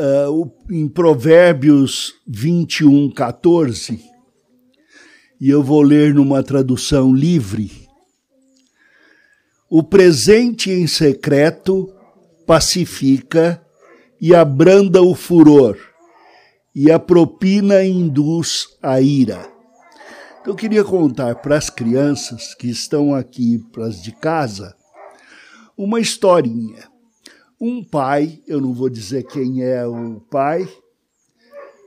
uh, em Provérbios 21, 14, e eu vou ler numa tradução livre. O presente em secreto pacifica e abranda o furor, e a propina induz a ira. Então, eu queria contar para as crianças que estão aqui, para as de casa, uma historinha. Um pai, eu não vou dizer quem é o pai,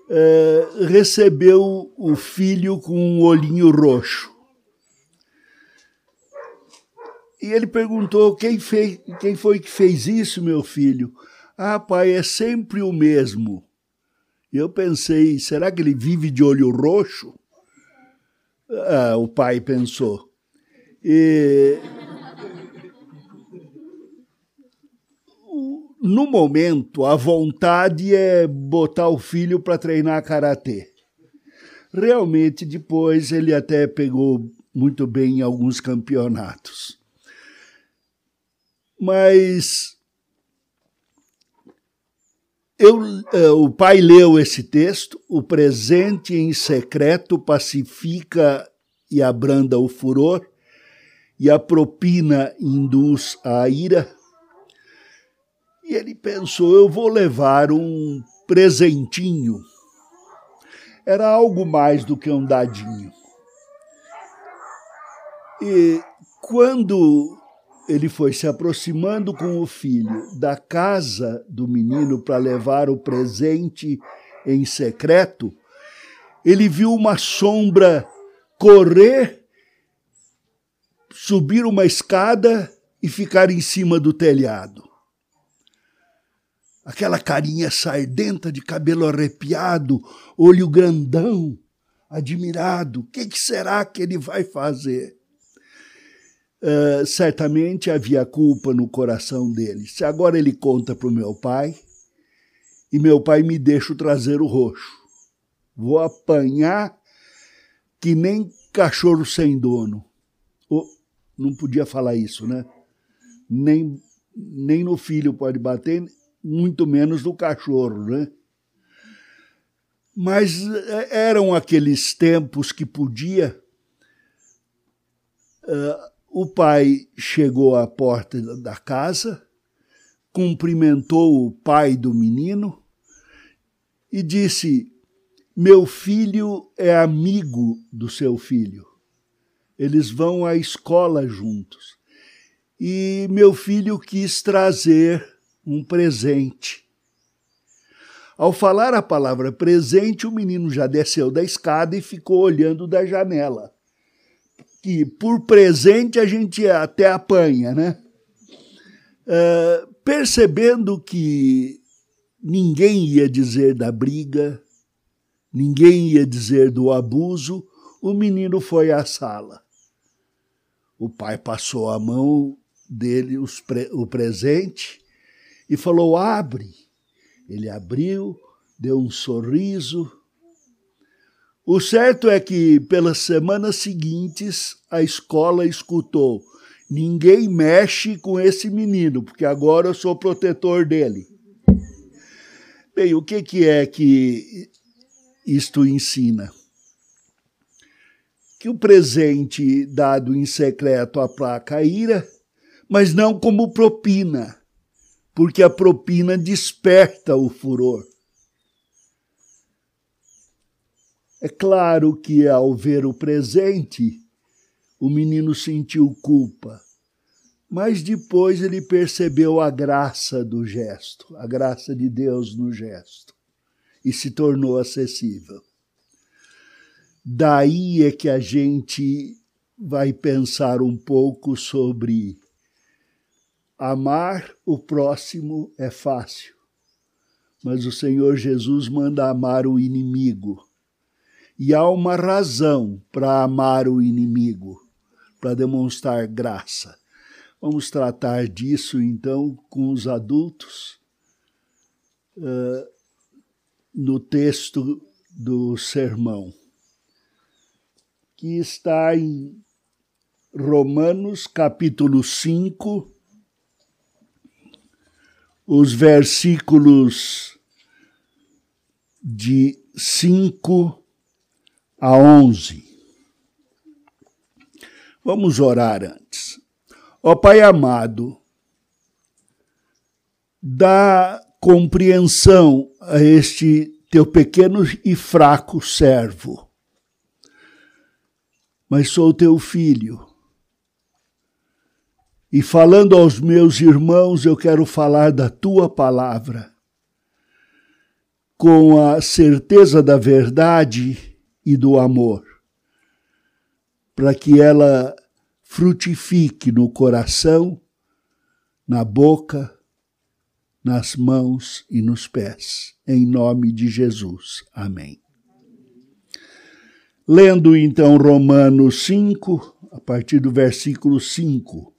é, recebeu o filho com um olhinho roxo. E ele perguntou: quem, fez, quem foi que fez isso, meu filho? Ah, pai, é sempre o mesmo. E eu pensei: será que ele vive de olho roxo? Ah, o pai pensou. E no momento, a vontade é botar o filho para treinar karatê. Realmente, depois ele até pegou muito bem em alguns campeonatos. Mas eu, uh, o pai leu esse texto, o presente em secreto pacifica e abranda o furor, e a propina induz a ira e ele pensou: eu vou levar um presentinho. Era algo mais do que um dadinho. E quando ele foi se aproximando com o filho da casa do menino para levar o presente em secreto, ele viu uma sombra correr, subir uma escada e ficar em cima do telhado aquela carinha sardenta de cabelo arrepiado, olho grandão, admirado. O que, que, será que ele vai fazer? Uh, certamente havia culpa no coração dele. Se agora ele conta para o meu pai, e meu pai me deixa trazer o roxo. Vou apanhar que nem cachorro sem dono. Oh, não podia falar isso, né? Nem, nem no filho pode bater, muito menos do cachorro, né? Mas é, eram aqueles tempos que podia. Uh, o pai chegou à porta da casa, cumprimentou o pai do menino e disse: Meu filho é amigo do seu filho. Eles vão à escola juntos. E meu filho quis trazer um presente. Ao falar a palavra presente, o menino já desceu da escada e ficou olhando da janela. Que por presente a gente até apanha, né? Uh, percebendo que ninguém ia dizer da briga, ninguém ia dizer do abuso, o menino foi à sala. O pai passou a mão dele pre o presente e falou: Abre. Ele abriu, deu um sorriso. O certo é que, pelas semanas seguintes, a escola escutou: ninguém mexe com esse menino, porque agora eu sou protetor dele. Bem, o que, que é que isto ensina? Que o presente dado em secreto aplaca a ira, mas não como propina porque a propina desperta o furor. É claro que ao ver o presente, o menino sentiu culpa, mas depois ele percebeu a graça do gesto, a graça de Deus no gesto, e se tornou acessível. Daí é que a gente vai pensar um pouco sobre Amar o próximo é fácil, mas o Senhor Jesus manda amar o inimigo. E há uma razão para amar o inimigo, para demonstrar graça. Vamos tratar disso então com os adultos. Uh, no texto do sermão, que está em Romanos capítulo 5, os versículos de 5 a 11. Vamos orar antes. Ó Pai amado, dá compreensão a este teu pequeno e fraco servo. Mas sou teu filho. E falando aos meus irmãos, eu quero falar da tua palavra, com a certeza da verdade e do amor, para que ela frutifique no coração, na boca, nas mãos e nos pés. Em nome de Jesus. Amém. Lendo então Romanos 5, a partir do versículo 5.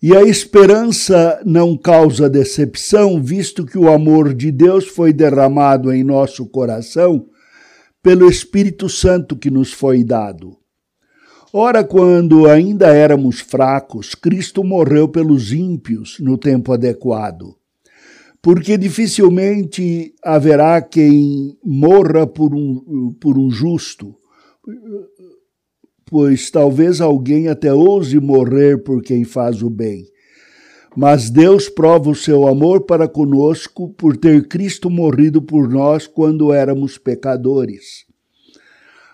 E a esperança não causa decepção, visto que o amor de Deus foi derramado em nosso coração pelo Espírito Santo que nos foi dado. Ora, quando ainda éramos fracos, Cristo morreu pelos ímpios no tempo adequado. Porque dificilmente haverá quem morra por um, por um justo, pois talvez alguém até ouse morrer por quem faz o bem. Mas Deus prova o seu amor para conosco por ter Cristo morrido por nós quando éramos pecadores.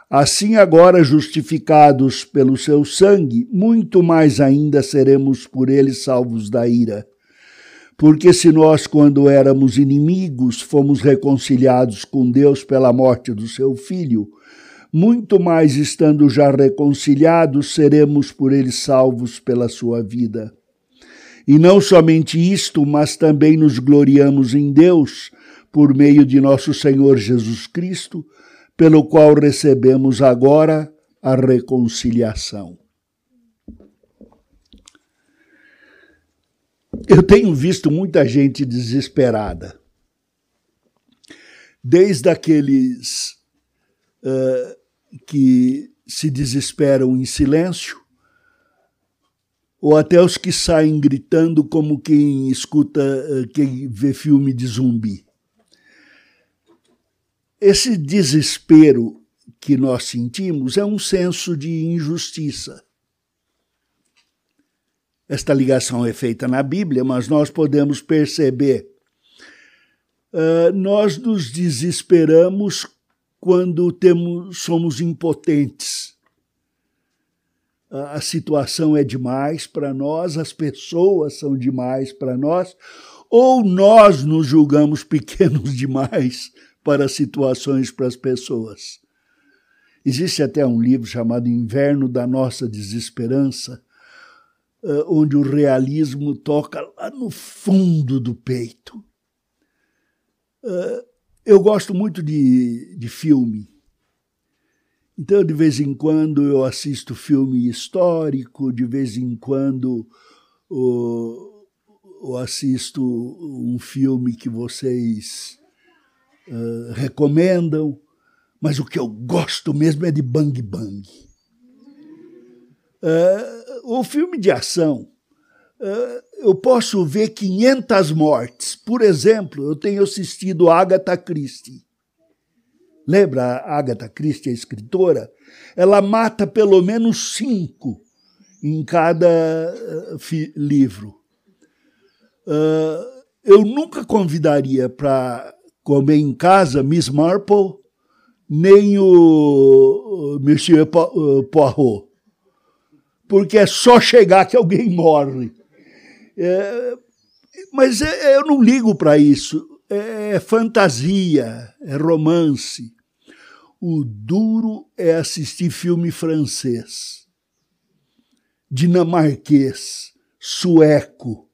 Assim, agora justificados pelo seu sangue, muito mais ainda seremos por ele salvos da ira. Porque se nós, quando éramos inimigos, fomos reconciliados com Deus pela morte do seu filho, muito mais estando já reconciliados, seremos por ele salvos pela sua vida. E não somente isto, mas também nos gloriamos em Deus, por meio de nosso Senhor Jesus Cristo, pelo qual recebemos agora a reconciliação. Eu tenho visto muita gente desesperada, desde aqueles uh, que se desesperam em silêncio, ou até os que saem gritando como quem escuta, uh, quem vê filme de zumbi. Esse desespero que nós sentimos é um senso de injustiça. Esta ligação é feita na Bíblia, mas nós podemos perceber. Uh, nós nos desesperamos quando temos, somos impotentes. A situação é demais para nós, as pessoas são demais para nós, ou nós nos julgamos pequenos demais para situações para as pessoas. Existe até um livro chamado Inverno da Nossa Desesperança, eh, onde o realismo toca lá no fundo do peito. Eu gosto muito de, de filme. Então, de vez em quando, eu assisto filme histórico, de vez em quando eu assisto um filme que vocês uh, recomendam, mas o que eu gosto mesmo é de Bang Bang. Uh, o filme de ação, eu posso ver 500 mortes. Por exemplo, eu tenho assistido Agatha Christie. Lembra a Agatha Christie, a escritora? Ela mata pelo menos cinco em cada livro. eu nunca convidaria para comer em casa Miss Marple, nem o Monsieur Poirot. Porque é só chegar que alguém morre. É, mas é, eu não ligo para isso. É fantasia, é romance. O duro é assistir filme francês, dinamarquês, sueco,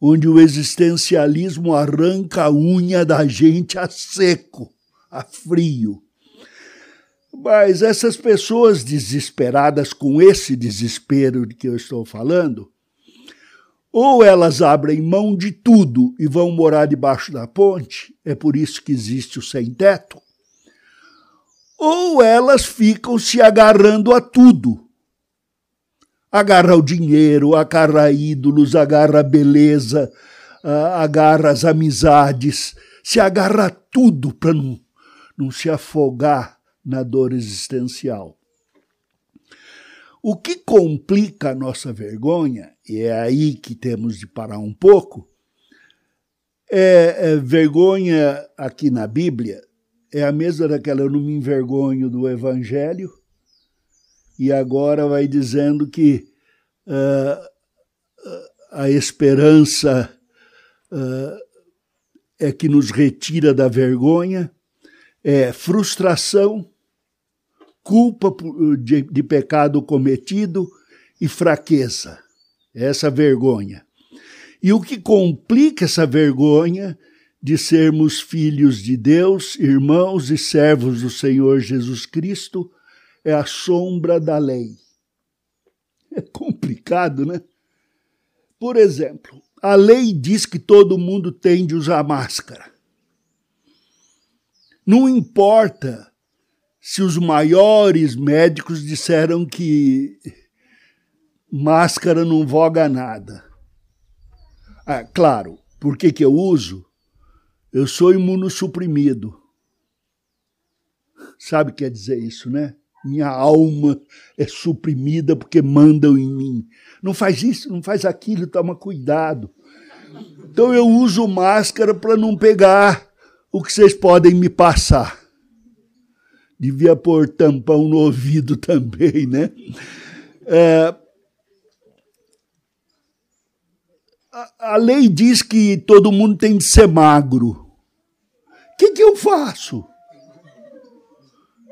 onde o existencialismo arranca a unha da gente a seco, a frio. Mas essas pessoas desesperadas com esse desespero de que eu estou falando, ou elas abrem mão de tudo e vão morar debaixo da ponte, é por isso que existe o sem-teto, ou elas ficam se agarrando a tudo agarra o dinheiro, agarra ídolos, agarra a beleza, agarra as amizades, se agarra a tudo para não, não se afogar na dor existencial. O que complica a nossa vergonha, e é aí que temos de parar um pouco, é, é vergonha aqui na Bíblia, é a mesma daquela eu não me envergonho do Evangelho, e agora vai dizendo que uh, a esperança uh, é que nos retira da vergonha, é frustração, culpa de, de pecado cometido e fraqueza. Essa vergonha. E o que complica essa vergonha de sermos filhos de Deus, irmãos e servos do Senhor Jesus Cristo, é a sombra da lei. É complicado, né? Por exemplo, a lei diz que todo mundo tem de usar máscara. Não importa se os maiores médicos disseram que máscara não voga nada. Ah, claro, por que, que eu uso? Eu sou imunossuprimido. Sabe o que quer dizer isso, né? Minha alma é suprimida porque mandam em mim. Não faz isso, não faz aquilo, toma cuidado. Então eu uso máscara para não pegar o que vocês podem me passar devia pôr tampão no ouvido também, né? É, a, lei diz que todo mundo tem de ser magro. O que, que eu faço?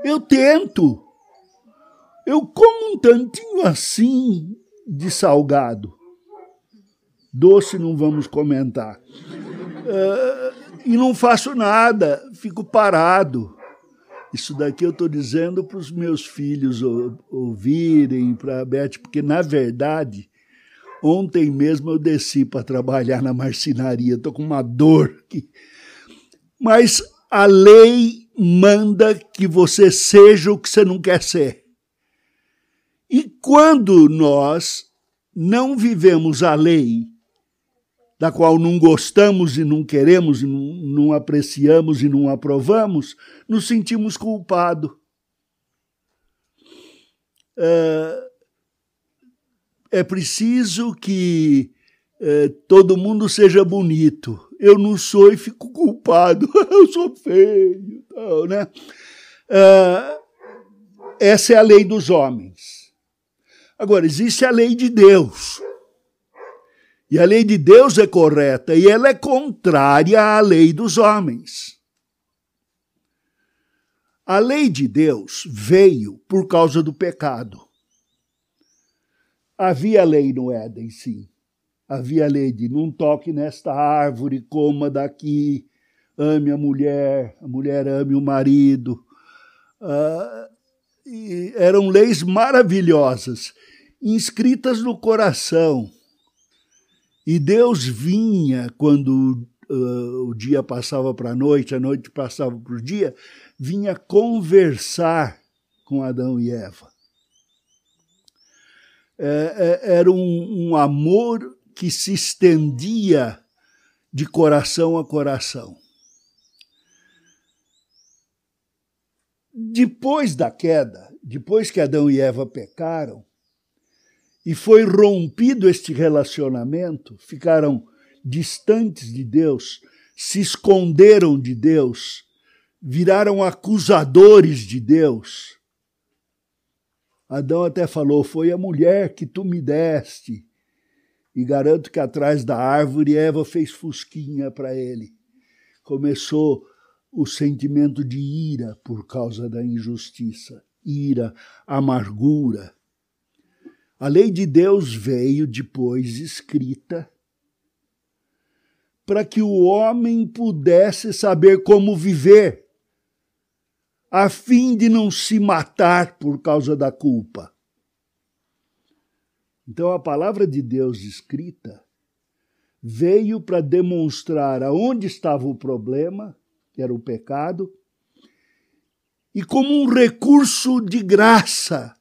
Eu tento. Eu como um tantinho assim de salgado. Doce não vamos comentar. É, e não faço nada, fico parado. Isso daqui eu estou dizendo para os meus filhos ouvirem, para a Beth, porque, na verdade, ontem mesmo eu desci para trabalhar na marcenaria, estou com uma dor aqui. Mas a lei manda que você seja o que você não quer ser. E quando nós não vivemos a lei, da qual não gostamos e não queremos, e não, não apreciamos e não aprovamos, nos sentimos culpados. É, é preciso que é, todo mundo seja bonito. Eu não sou e fico culpado. Eu sou feio. Tal, né? É, essa é a lei dos homens. Agora, existe a lei de Deus. E a lei de Deus é correta e ela é contrária à lei dos homens. A lei de Deus veio por causa do pecado. Havia lei no Éden, sim. Havia lei de não toque nesta árvore, coma daqui, ame a mulher, a mulher ame o marido. Uh, eram leis maravilhosas, inscritas no coração e Deus vinha quando uh, o dia passava para a noite, a noite passava para o dia, vinha conversar com Adão e Eva. É, é, era um, um amor que se estendia de coração a coração. Depois da queda, depois que Adão e Eva pecaram, e foi rompido este relacionamento, ficaram distantes de Deus, se esconderam de Deus, viraram acusadores de Deus. Adão até falou: Foi a mulher que tu me deste. E garanto que atrás da árvore Eva fez fusquinha para ele. Começou o sentimento de ira por causa da injustiça, ira, amargura. A lei de Deus veio depois escrita para que o homem pudesse saber como viver, a fim de não se matar por causa da culpa. Então, a palavra de Deus escrita veio para demonstrar aonde estava o problema, que era o pecado, e como um recurso de graça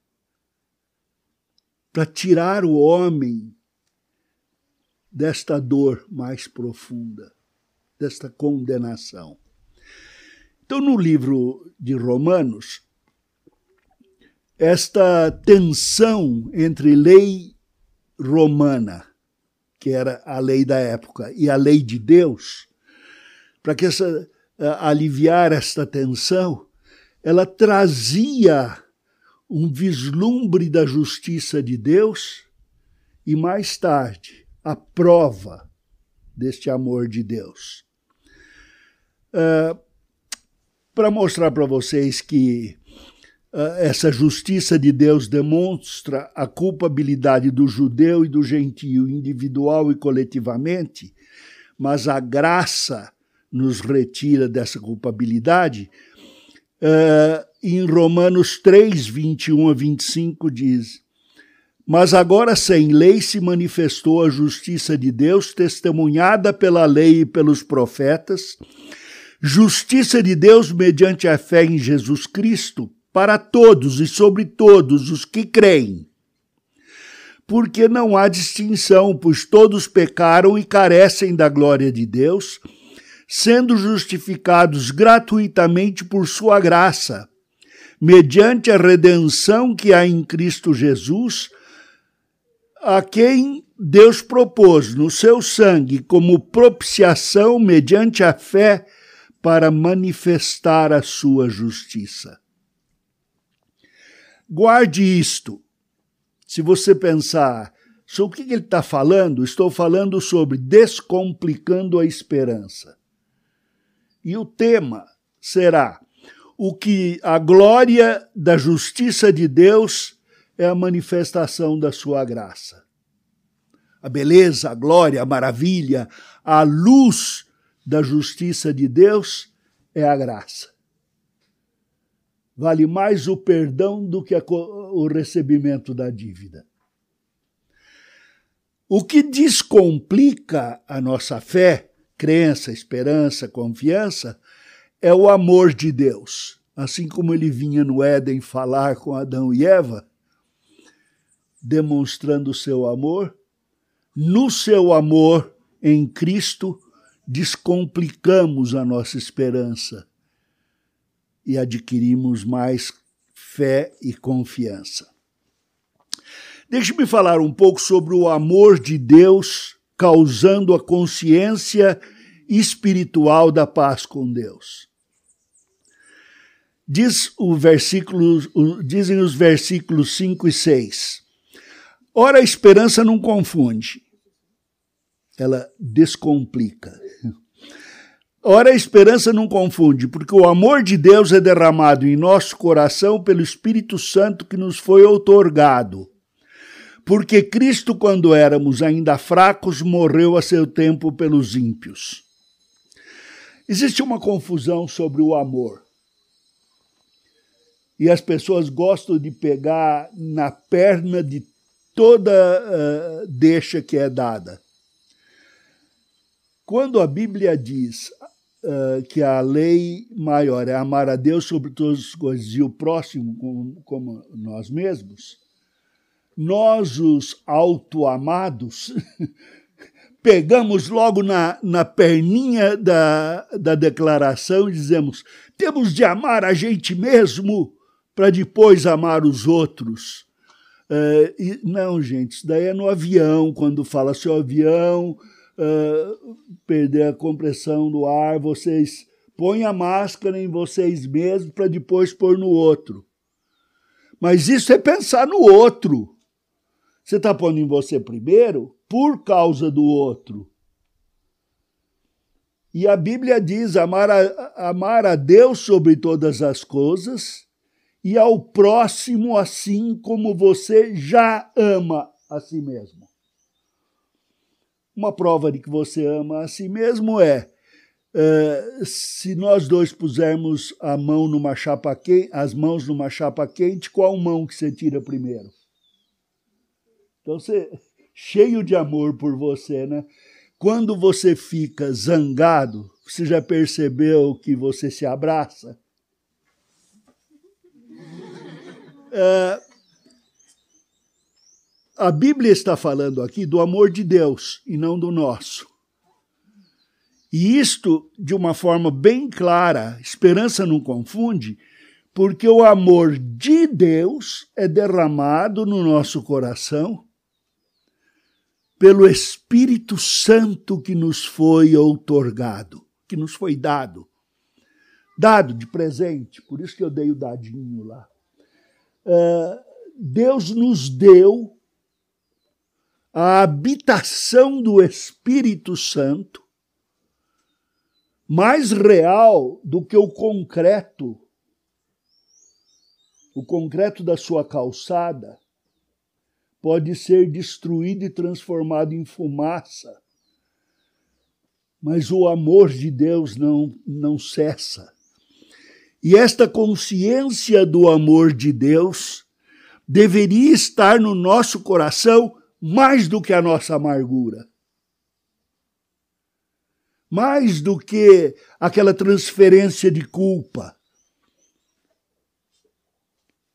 para tirar o homem desta dor mais profunda. desta condenação. Então, no livro de Romanos, esta tensão entre lei romana, que era a lei da época, e a lei de Deus, para que essa, aliviar esta tensão, ela trazia um vislumbre da justiça de Deus e mais tarde a prova deste amor de Deus. Uh, para mostrar para vocês que uh, essa justiça de Deus demonstra a culpabilidade do judeu e do gentio individual e coletivamente, mas a graça nos retira dessa culpabilidade, uh, em Romanos 3, 21 a 25 diz: Mas agora sem lei se manifestou a justiça de Deus, testemunhada pela lei e pelos profetas, justiça de Deus mediante a fé em Jesus Cristo, para todos e sobre todos os que creem. Porque não há distinção, pois todos pecaram e carecem da glória de Deus sendo justificados gratuitamente por sua graça, mediante a redenção que há em Cristo Jesus, a quem Deus propôs no seu sangue como propiciação mediante a fé para manifestar a sua justiça. Guarde isto. Se você pensar sobre o que ele está falando, estou falando sobre descomplicando a esperança. E o tema será o que a glória da justiça de Deus é a manifestação da sua graça. A beleza, a glória, a maravilha, a luz da justiça de Deus é a graça. Vale mais o perdão do que o recebimento da dívida. O que descomplica a nossa fé crença, esperança, confiança, é o amor de Deus. Assim como ele vinha no Éden falar com Adão e Eva, demonstrando o seu amor, no seu amor em Cristo, descomplicamos a nossa esperança e adquirimos mais fé e confiança. Deixe-me falar um pouco sobre o amor de Deus causando a consciência espiritual da paz com Deus. Diz o versículo, dizem os versículos 5 e 6. Ora, a esperança não confunde, ela descomplica. Ora, a esperança não confunde, porque o amor de Deus é derramado em nosso coração pelo Espírito Santo que nos foi outorgado porque Cristo, quando éramos ainda fracos, morreu a seu tempo pelos ímpios. Existe uma confusão sobre o amor. E as pessoas gostam de pegar na perna de toda uh, deixa que é dada. Quando a Bíblia diz uh, que a lei maior é amar a Deus sobre todas as coisas e o próximo como, como nós mesmos, nós, os autoamados, pegamos logo na, na perninha da, da declaração e dizemos: temos de amar a gente mesmo para depois amar os outros. Uh, e, não, gente, isso daí é no avião, quando fala seu avião uh, perder a compressão do ar, vocês põem a máscara em vocês mesmos para depois pôr no outro. Mas isso é pensar no outro. Você está pondo em você primeiro por causa do outro. E a Bíblia diz amar a, amar a Deus sobre todas as coisas e ao próximo assim como você já ama a si mesmo. Uma prova de que você ama a si mesmo é, é se nós dois pusermos a mão numa chapa quente, as mãos numa chapa quente, qual mão que você tira primeiro? Então, você, cheio de amor por você, né? Quando você fica zangado, você já percebeu que você se abraça? É, a Bíblia está falando aqui do amor de Deus e não do nosso. E isto de uma forma bem clara, esperança não confunde, porque o amor de Deus é derramado no nosso coração pelo Espírito Santo que nos foi outorgado, que nos foi dado. Dado de presente, por isso que eu dei o dadinho lá. Uh, Deus nos deu a habitação do Espírito Santo mais real do que o concreto, o concreto da sua calçada, pode ser destruído e transformado em fumaça. Mas o amor de Deus não, não cessa. E esta consciência do amor de Deus deveria estar no nosso coração mais do que a nossa amargura. Mais do que aquela transferência de culpa.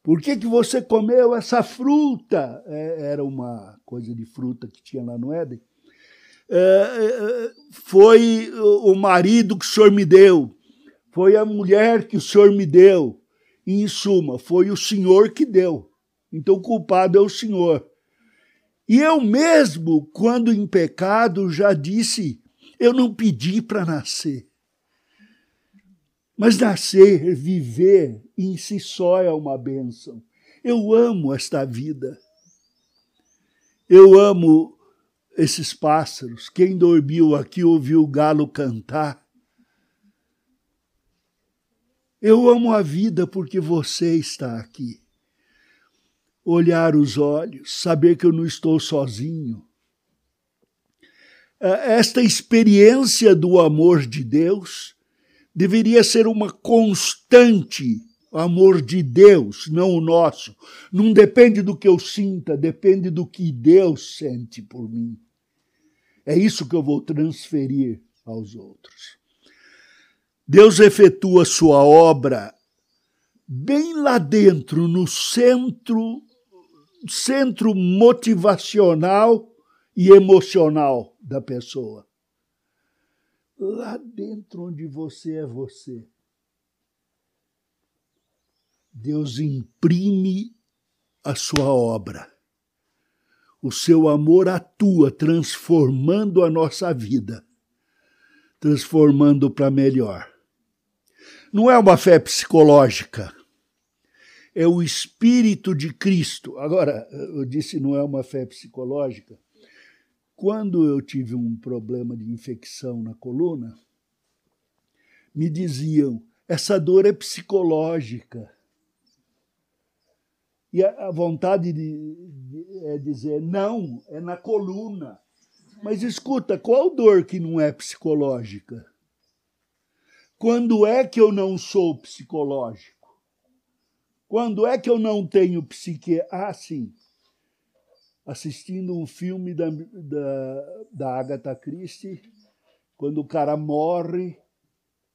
Por que, que você comeu essa fruta? É, era uma coisa de fruta que tinha lá no Éden. É, é, foi o marido que o senhor me deu. Foi a mulher que o senhor me deu. E, em suma, foi o senhor que deu. Então o culpado é o senhor. E eu mesmo, quando em pecado, já disse: eu não pedi para nascer. Mas nascer, viver, em si só é uma bênção. Eu amo esta vida. Eu amo esses pássaros. Quem dormiu aqui ouviu o galo cantar. Eu amo a vida porque você está aqui. Olhar os olhos, saber que eu não estou sozinho. Esta experiência do amor de Deus deveria ser uma constante amor de Deus, não o nosso. Não depende do que eu sinta, depende do que Deus sente por mim. É isso que eu vou transferir aos outros. Deus efetua sua obra bem lá dentro, no centro, centro motivacional e emocional da pessoa lá dentro onde você é você. Deus imprime a sua obra. O seu amor atua transformando a nossa vida, transformando para melhor. Não é uma fé psicológica, é o Espírito de Cristo. Agora, eu disse não é uma fé psicológica, quando eu tive um problema de infecção na coluna, me diziam: essa dor é psicológica. E a, vontade de, de, é dizer: não, é na coluna. Mas escuta, qual dor que não é psicológica? Quando é que eu não sou psicológico? Quando é que eu não tenho psique? Ah, sim assistindo um filme da, da, da Agatha Christie, quando o cara morre,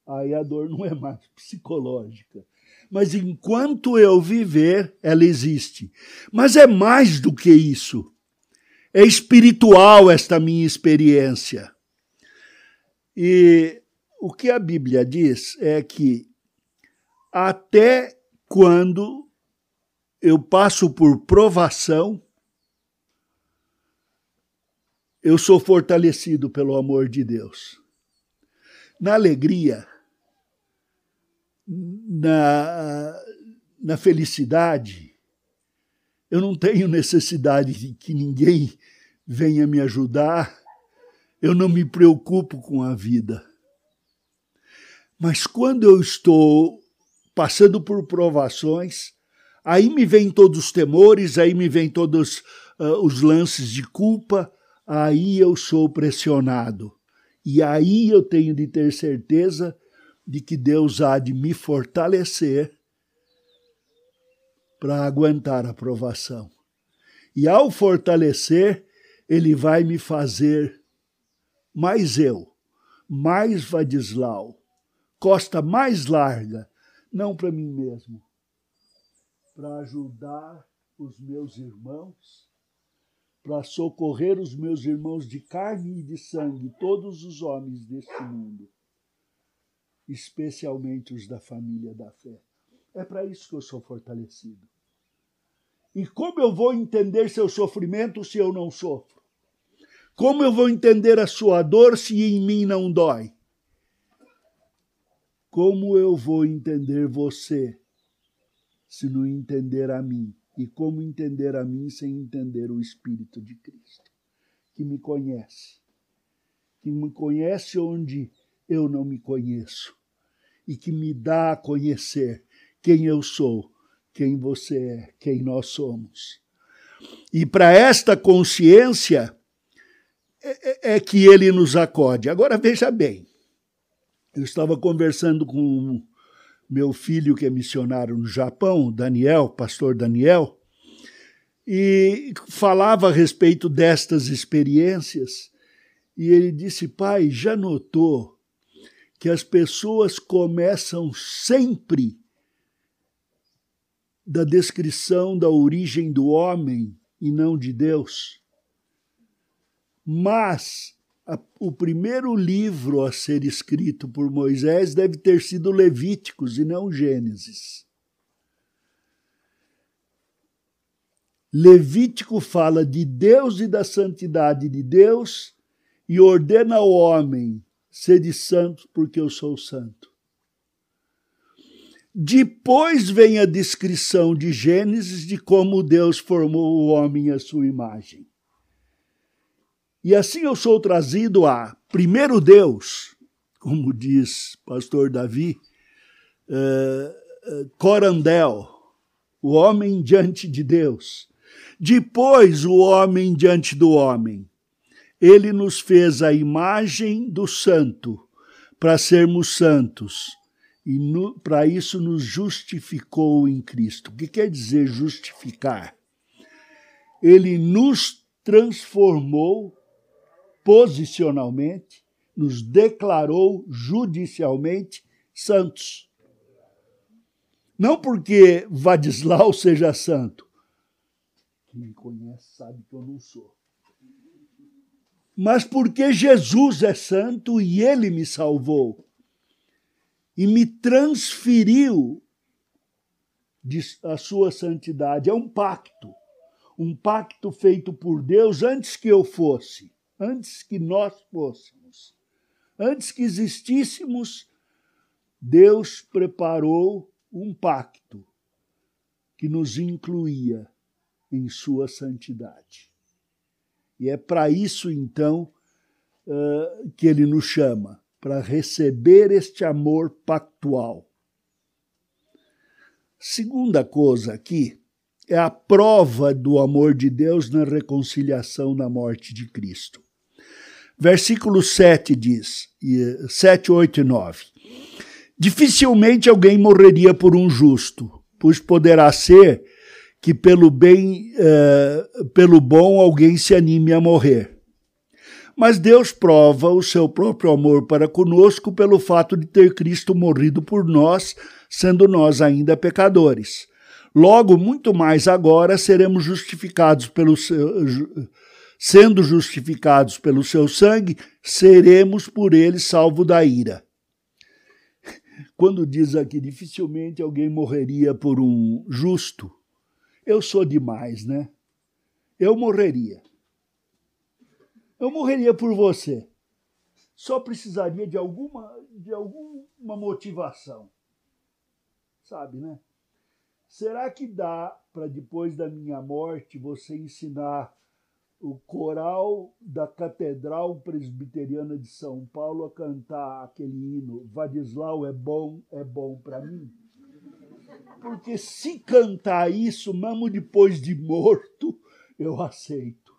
aí a dor não é mais psicológica. Mas enquanto eu viver, ela existe. Mas é mais do que isso. É espiritual esta minha experiência. E o que a Bíblia diz é que até quando eu passo por provação, eu sou fortalecido pelo amor de Deus. Na alegria, na, na felicidade, eu não tenho necessidade de que ninguém venha me ajudar, eu não me preocupo com a vida. Mas quando eu estou passando por provações, aí me vêm todos os temores, aí me vêm todos uh, os lances de culpa, aí eu sou pressionado. E aí eu tenho de ter certeza de que Deus há de me fortalecer para aguentar a provação. E ao fortalecer, ele vai me fazer mais eu, mais Vadislau, costa mais larga, não para mim mesmo, para ajudar os meus irmãos para socorrer os meus irmãos de carne e de sangue, todos os homens deste mundo, especialmente os da família da fé. É para isso que eu sou fortalecido. E como eu vou entender seu sofrimento se eu não sofro? Como eu vou entender a sua dor se em mim não dói? Como eu vou entender você se não entender a mim? E como entender a mim sem entender o Espírito de Cristo, que me conhece, que me conhece onde eu não me conheço e que me dá a conhecer quem eu sou, quem você é, quem nós somos. E para esta consciência é, é, é, que ele nos acode. Agora veja bem, eu estava conversando com meu filho que é missionário no Japão, Daniel, pastor Daniel, e falava a respeito destas experiências. E ele disse: Pai, já notou que as pessoas começam sempre da descrição da origem do homem e não de Deus? Mas o primeiro livro a ser escrito por Moisés deve ter sido Levíticos e não Gênesis. Levítico fala de Deus e da santidade de Deus e ordena ao homem: sede santo, porque eu sou santo. Depois vem a descrição de Gênesis de como Deus formou o homem à sua imagem. E assim eu sou trazido a primeiro Deus, como diz pastor Davi, uh, uh, corandel, o homem diante de Deus. Depois o homem diante do homem. Ele nos fez a imagem do santo, para sermos santos. E para isso nos justificou em Cristo. O que quer dizer justificar? Ele nos transformou posicionalmente, nos declarou judicialmente santos. Não porque Vadislau seja santo. Quem me conhece sabe que eu não sou. Mas porque Jesus é santo e ele me salvou e me transferiu a sua santidade. É um pacto. Um pacto feito por Deus antes que eu fosse antes que nós fôssemos. Antes que existíssemos, Deus preparou um pacto que nos incluía em sua santidade. E é para isso, então, que ele nos chama, para receber este amor pactual. Segunda coisa aqui é a prova do amor de Deus na reconciliação na morte de Cristo. Versículo 7 diz, 7, 8 e 9. Dificilmente alguém morreria por um justo, pois poderá ser que pelo bem, eh, pelo bom alguém se anime a morrer. Mas Deus prova o seu próprio amor para conosco pelo fato de ter Cristo morrido por nós, sendo nós ainda pecadores. Logo, muito mais agora seremos justificados pelo seu, sendo justificados pelo seu sangue, seremos por ele salvo da ira. Quando diz aqui, dificilmente alguém morreria por um justo, eu sou demais, né? Eu morreria. Eu morreria por você. Só precisaria de alguma, de alguma motivação. Sabe, né? Será que dá para depois da minha morte você ensinar o coral da Catedral Presbiteriana de São Paulo a cantar aquele hino Vadislau é bom, é bom para mim. Porque se cantar isso, mesmo depois de morto, eu aceito.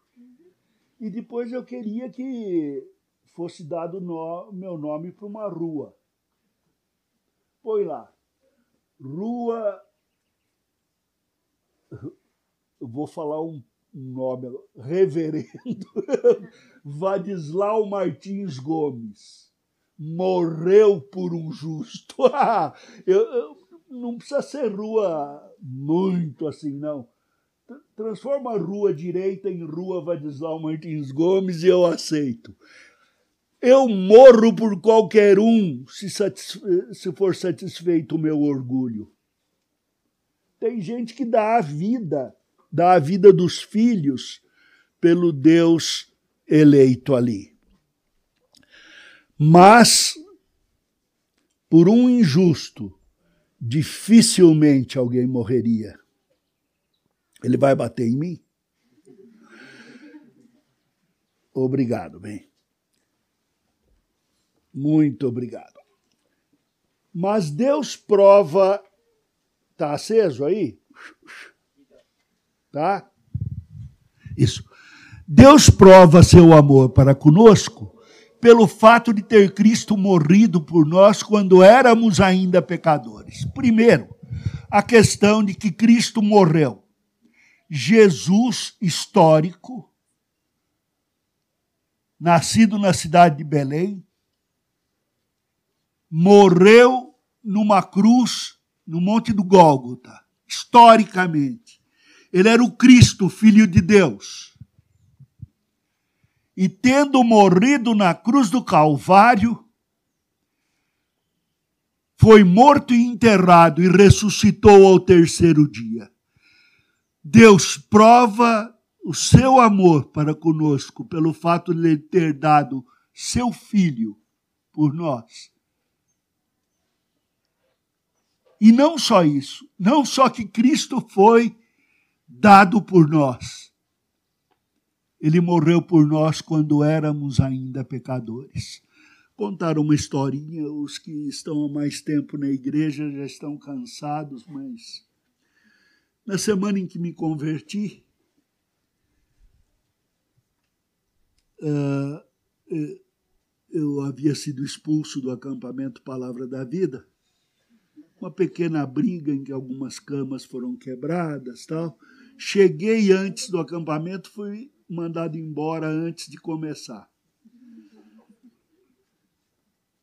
E depois eu queria que fosse dado no, meu nome para uma rua. Põe lá. Rua. Eu vou falar um nome, reverendo Vadislau Martins Gomes, morreu por um justo. eu, eu, não precisa ser rua muito assim, não. transforma a rua direita em rua Vadislau Martins Gomes e eu aceito. Eu morro por qualquer um se, se for satisfeito o meu orgulho. Tem gente que dá a vida, dá a vida dos filhos pelo Deus eleito ali. Mas, por um injusto, dificilmente alguém morreria. Ele vai bater em mim? Obrigado, bem. Muito obrigado. Mas Deus prova. Tá aceso aí? Tá? Isso. Deus prova seu amor para conosco pelo fato de ter Cristo morrido por nós quando éramos ainda pecadores. Primeiro, a questão de que Cristo morreu. Jesus histórico, nascido na cidade de Belém, morreu numa cruz no Monte do Gólgota, historicamente. Ele era o Cristo, filho de Deus. E tendo morrido na cruz do Calvário, foi morto e enterrado e ressuscitou ao terceiro dia. Deus prova o seu amor para conosco pelo fato de ele ter dado seu filho por nós. E não só isso, não só que Cristo foi dado por nós. Ele morreu por nós quando éramos ainda pecadores. Contar uma historinha, os que estão há mais tempo na igreja já estão cansados, mas na semana em que me converti, uh, eu havia sido expulso do acampamento Palavra da Vida uma pequena briga em que algumas camas foram quebradas, tal. Cheguei antes do acampamento, fui mandado embora antes de começar.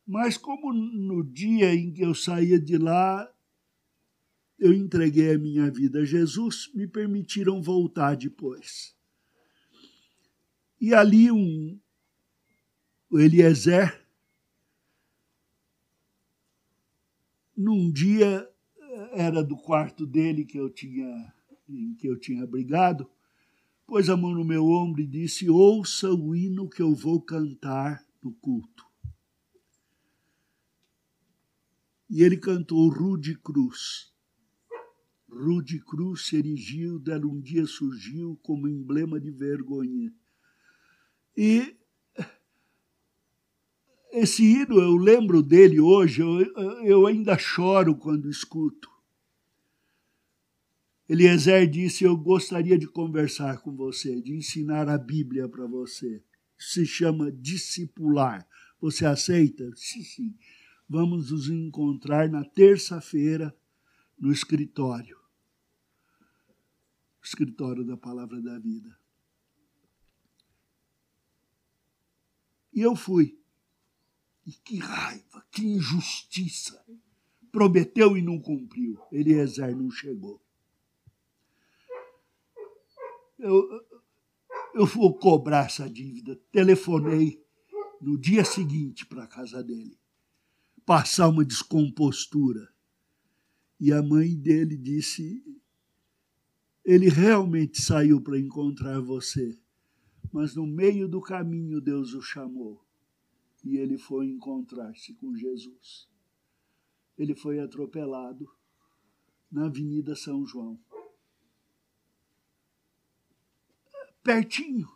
Mas como no dia em que eu saía de lá, eu entreguei a minha vida a Jesus, me permitiram voltar depois. E ali um o Eliezer num dia era do quarto dele que eu tinha em que eu tinha brigado, pôs a mão no meu ombro e disse: "Ouça o hino que eu vou cantar no culto". E ele cantou Rude Cruz. Rude Cruz se erigiu, dela um dia surgiu como emblema de vergonha. E esse hino, eu lembro dele hoje, eu, eu ainda choro quando escuto. Eliezer disse: Eu gostaria de conversar com você, de ensinar a Bíblia para você. Se chama discipular. Você aceita? Sim, sim. Vamos nos encontrar na terça-feira no escritório escritório da Palavra da Vida. E eu fui. E que raiva, que injustiça. Prometeu e não cumpriu. Eliezer não chegou. Eu, eu vou cobrar essa dívida. Telefonei no dia seguinte para a casa dele. Passar uma descompostura. E a mãe dele disse: ele realmente saiu para encontrar você, mas no meio do caminho Deus o chamou e ele foi encontrar-se com Jesus. Ele foi atropelado na Avenida São João. Pertinho.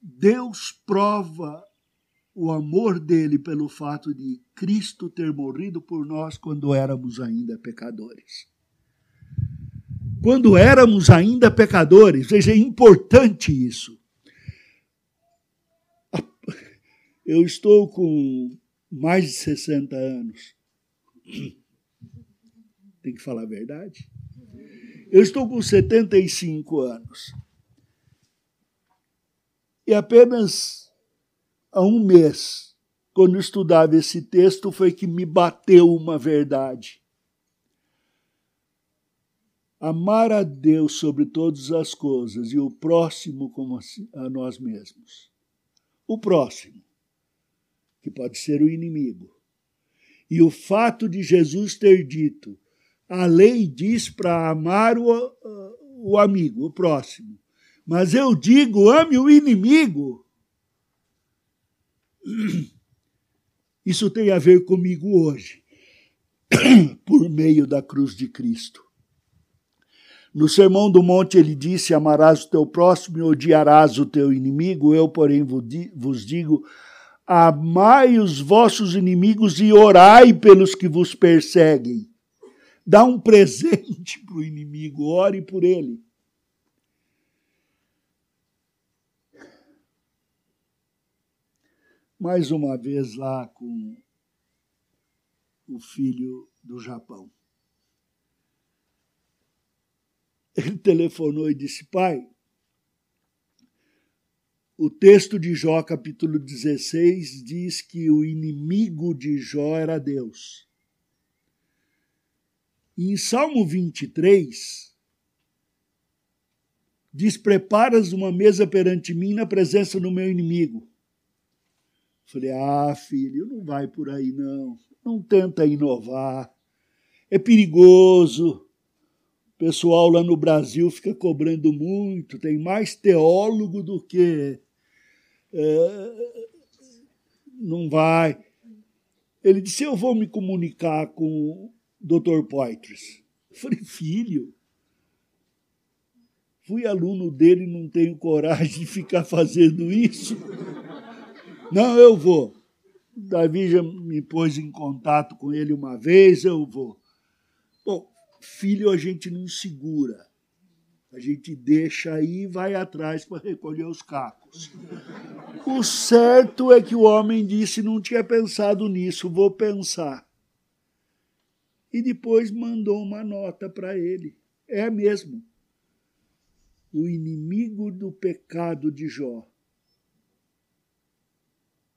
Deus prova o amor dele pelo fato de Cristo ter morrido por nós quando éramos ainda pecadores. Quando éramos ainda pecadores, veja, é importante isso. Eu estou com mais de 60 anos. Tem que falar a verdade. Eu estou com 75 anos. E apenas há um mês, quando estudava esse texto, foi que me bateu uma verdade. amar a Deus sobre todas as coisas e o próximo como a nós mesmos. O próximo, que pode ser o inimigo. E o fato de Jesus ter dito: a lei diz para amar o, o amigo, o próximo. Mas eu digo: ame o inimigo. Isso tem a ver comigo hoje, por meio da cruz de Cristo. No Sermão do Monte ele disse: Amarás o teu próximo e odiarás o teu inimigo. Eu, porém, vos digo: Amai os vossos inimigos e orai pelos que vos perseguem. Dá um presente para o inimigo, ore por ele. Mais uma vez lá com o filho do Japão. ele telefonou e disse: Pai, o texto de Jó, capítulo 16, diz que o inimigo de Jó era Deus. E em Salmo 23, diz: Preparas uma mesa perante mim na presença do meu inimigo. Falei: Ah, filho, não vai por aí não. Não tenta inovar. É perigoso pessoal lá no Brasil fica cobrando muito, tem mais teólogo do que. É, não vai. Ele disse: Eu vou me comunicar com Poitras. Eu falei: Filho, fui aluno dele e não tenho coragem de ficar fazendo isso. Não, eu vou. Davi já me pôs em contato com ele uma vez, eu vou. Bom, filho a gente não segura. A gente deixa aí e vai atrás para recolher os cacos. O certo é que o homem disse: não tinha pensado nisso, vou pensar. E depois mandou uma nota para ele. É mesmo. O inimigo do pecado de Jó.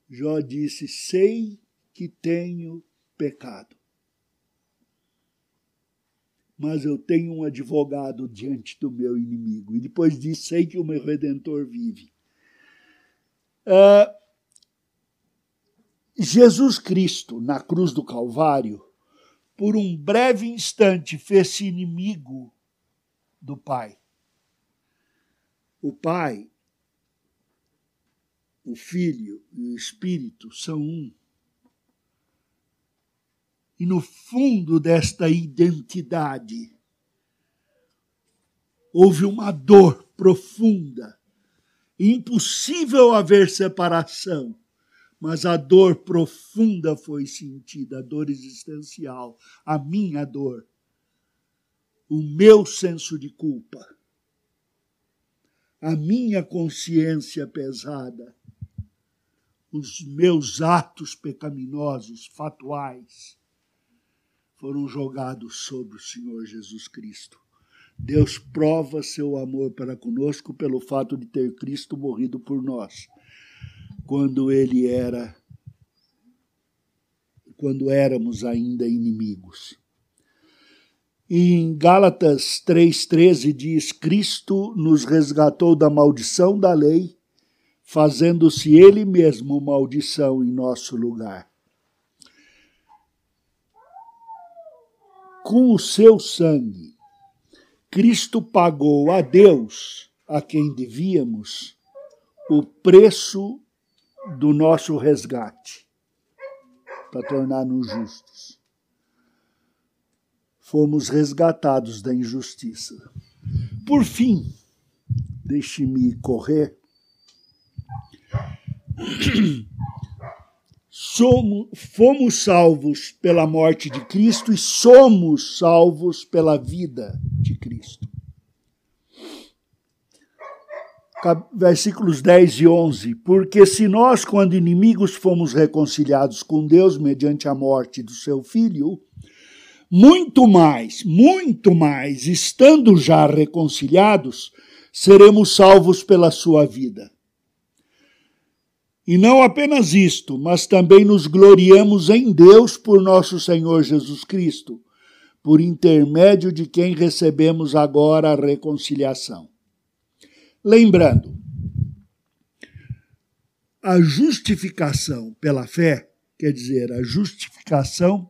Jó disse: Sei que tenho pecado mas eu tenho um advogado diante do meu inimigo. E depois diz: sei que o meu redentor vive. É, Jesus Cristo, na cruz do Calvário, por um breve instante, fez-se inimigo do Pai. O Pai, o Filho e o Espírito são um. E no fundo desta identidade, houve uma dor profunda. Impossível haver separação, mas a dor profunda foi sentida, a dor existencial, a minha dor, o meu senso de culpa, a minha consciência pesada, os meus atos pecaminosos, fatuais foram jogados sobre o Senhor Jesus Cristo. Deus prova seu amor para conosco pelo fato de ter Cristo morrido por nós, quando ele era quando éramos ainda inimigos. Em Gálatas 3:13 diz: Cristo nos resgatou da maldição da lei, fazendo-se ele mesmo maldição em nosso lugar. com o seu sangue, Cristo pagou a Deus, a quem devíamos, o preço do nosso resgate, para tornar-nos justos. Fomos resgatados da injustiça. Por fim, deixe-me correr. somos, fomos salvos pela morte de Cristo e somos salvos pela vida de Cristo. Versículos 10 e 11. Porque se nós, quando inimigos, fomos reconciliados com Deus mediante a morte do seu filho, muito mais, muito mais, estando já reconciliados, seremos salvos pela sua vida. E não apenas isto, mas também nos gloriamos em Deus por nosso Senhor Jesus Cristo, por intermédio de quem recebemos agora a reconciliação. Lembrando, a justificação pela fé, quer dizer, a justificação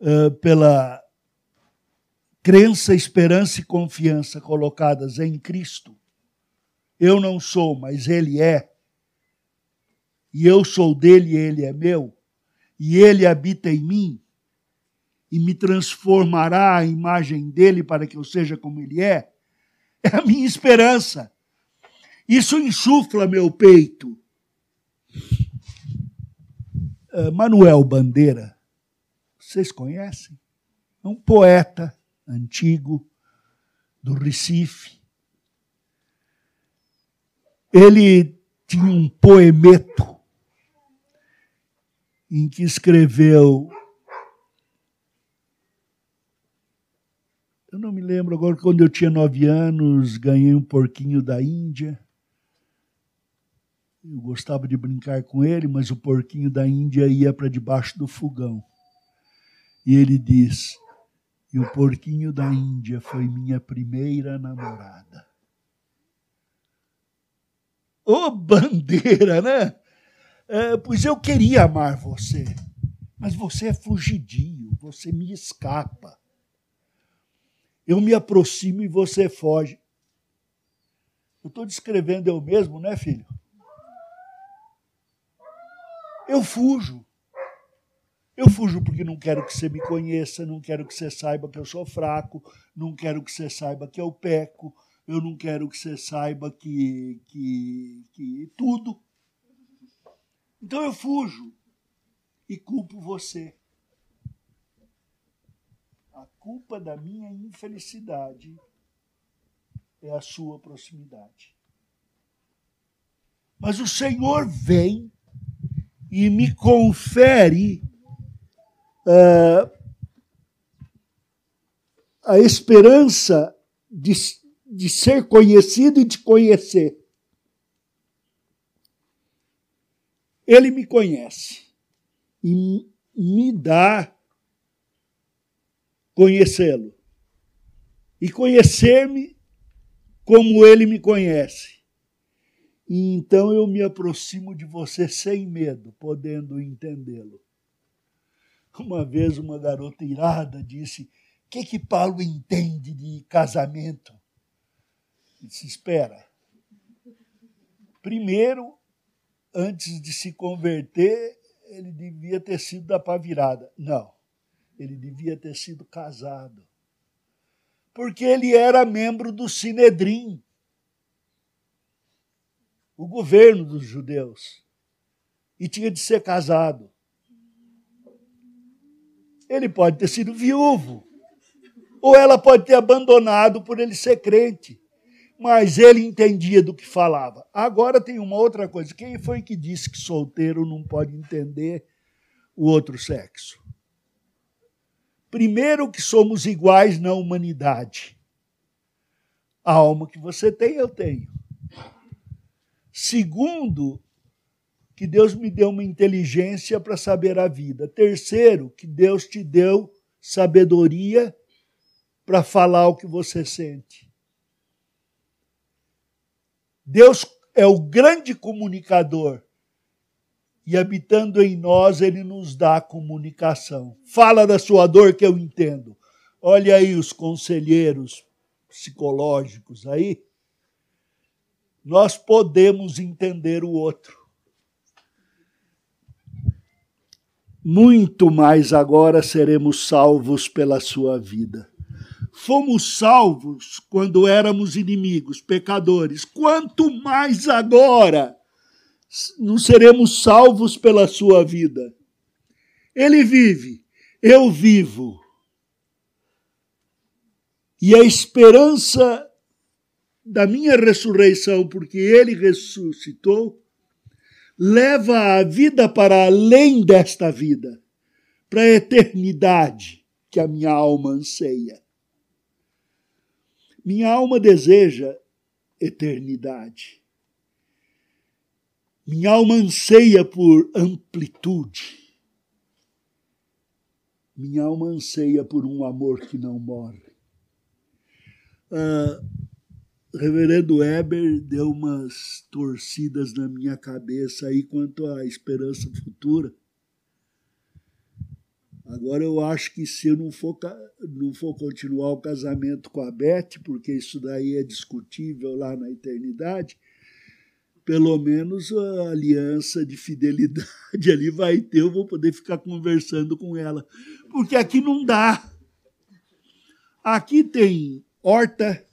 uh, pela crença, esperança e confiança colocadas em Cristo. Eu não sou, mas Ele é. E eu sou dele e Ele é meu. E Ele habita em mim e me transformará a imagem dele para que eu seja como ele é, é a minha esperança. Isso insufla meu peito. Uh, Manuel Bandeira, vocês conhecem? É um poeta antigo do Recife. Ele tinha um poemeto em que escreveu Eu não me lembro agora, quando eu tinha nove anos, ganhei um porquinho da Índia. Eu gostava de brincar com ele, mas o porquinho da Índia ia para debaixo do fogão. E ele diz: E o porquinho da Índia foi minha primeira namorada. Ô oh, bandeira, né? É, pois eu queria amar você, mas você é fugidio, você me escapa. Eu me aproximo e você foge. Eu estou descrevendo eu mesmo, né, filho? Eu fujo. Eu fujo porque não quero que você me conheça, não quero que você saiba que eu sou fraco, não quero que você saiba que eu peco, eu não quero que você saiba que, que, que tudo. Então eu fujo e culpo você culpa da minha infelicidade é a sua proximidade. Mas o Senhor vem e me confere uh, a esperança de, de ser conhecido e de conhecer. Ele me conhece e me dá conhecê-lo e conhecer-me como ele me conhece. E então eu me aproximo de você sem medo, podendo entendê-lo. Uma vez uma garota irada disse: que, que Paulo entende de casamento? Eu disse: Espera. Primeiro, antes de se converter, ele devia ter sido da pá virada. Não. Ele devia ter sido casado. Porque ele era membro do Sinedrim, o governo dos judeus, e tinha de ser casado. Ele pode ter sido viúvo, ou ela pode ter abandonado por ele ser crente. Mas ele entendia do que falava. Agora tem uma outra coisa. Quem foi que disse que solteiro não pode entender o outro sexo? Primeiro, que somos iguais na humanidade. A alma que você tem, eu tenho. Segundo, que Deus me deu uma inteligência para saber a vida. Terceiro, que Deus te deu sabedoria para falar o que você sente. Deus é o grande comunicador e habitando em nós, ele nos dá comunicação. Fala da sua dor que eu entendo. Olha aí os conselheiros psicológicos aí. Nós podemos entender o outro. Muito mais agora seremos salvos pela sua vida. Fomos salvos quando éramos inimigos, pecadores. Quanto mais agora não seremos salvos pela sua vida. Ele vive, eu vivo. E a esperança da minha ressurreição, porque ele ressuscitou, leva a vida para além desta vida, para a eternidade que a minha alma anseia. Minha alma deseja eternidade. Minha alma anseia por amplitude. Minha alma anseia por um amor que não morre. Uh, Reverendo Weber deu umas torcidas na minha cabeça aí quanto à esperança futura. Agora eu acho que se eu não for, não for continuar o casamento com a Beth, porque isso daí é discutível lá na eternidade, pelo menos a aliança de fidelidade ali vai ter, eu vou poder ficar conversando com ela. Porque aqui não dá. Aqui tem horta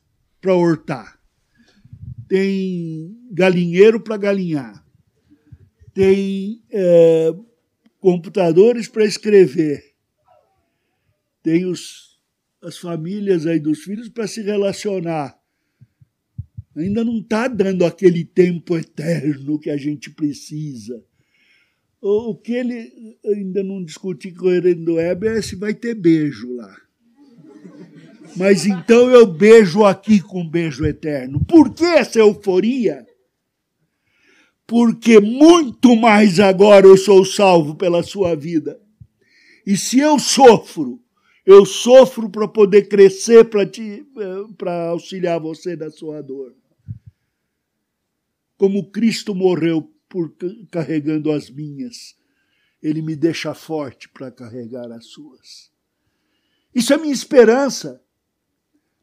para hortar, tem galinheiro para galinhar, tem é, computadores para escrever, tem os, as famílias aí dos filhos para se relacionar. Ainda não está dando aquele tempo eterno que a gente precisa. O, que ele ainda não discutiu com o Herendo Weber é se vai ter beijo lá. Mas então eu beijo aqui com um beijo eterno. Por que essa euforia? porque muito mais agora eu sou salvo pela sua vida. E se eu sofro, eu sofro para poder crescer para auxiliar você da sua dor. Como Cristo morreu por carregando as minhas, ele me deixa forte para carregar as suas. Isso é minha esperança.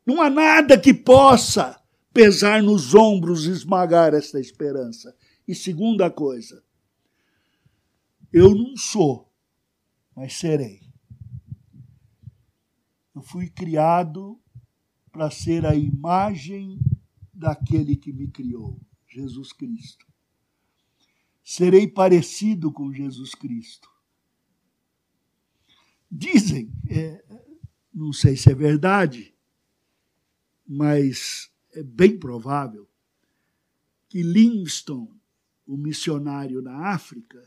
Não há nada que possa pesar nos ombros e esmagar esta esperança. E segunda coisa, eu não sou, mas serei. Eu fui criado para ser a imagem daquele que me criou, Jesus Cristo. Serei parecido com Jesus Cristo. Dizem, é, não sei se é verdade, mas é bem provável que Livingstone o missionário na África,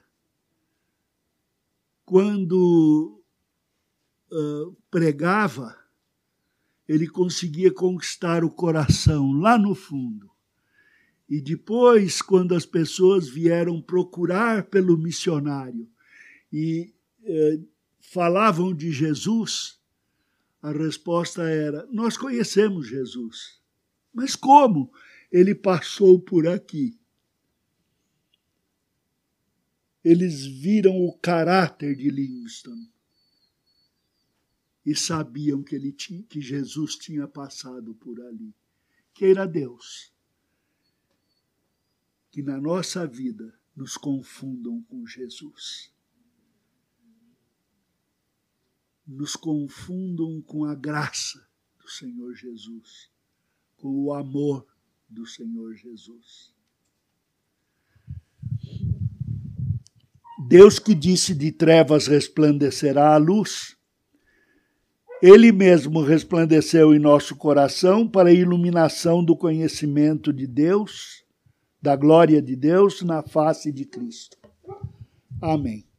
quando uh, pregava, ele conseguia conquistar o coração lá no fundo. E depois, quando as pessoas vieram procurar pelo missionário e uh, falavam de Jesus, a resposta era: Nós conhecemos Jesus. Mas como? Ele passou por aqui. eles viram o caráter de Livingstone e sabiam que, ele tinha, que Jesus tinha passado por ali. Queira Deus que na nossa vida nos confundam com Jesus. Nos confundam com a graça do Senhor Jesus, com o amor do Senhor Jesus. Deus que disse de trevas resplandecerá a luz, ele mesmo resplandeceu em nosso coração para a iluminação do conhecimento de Deus, da glória de Deus na face de Cristo. Amém.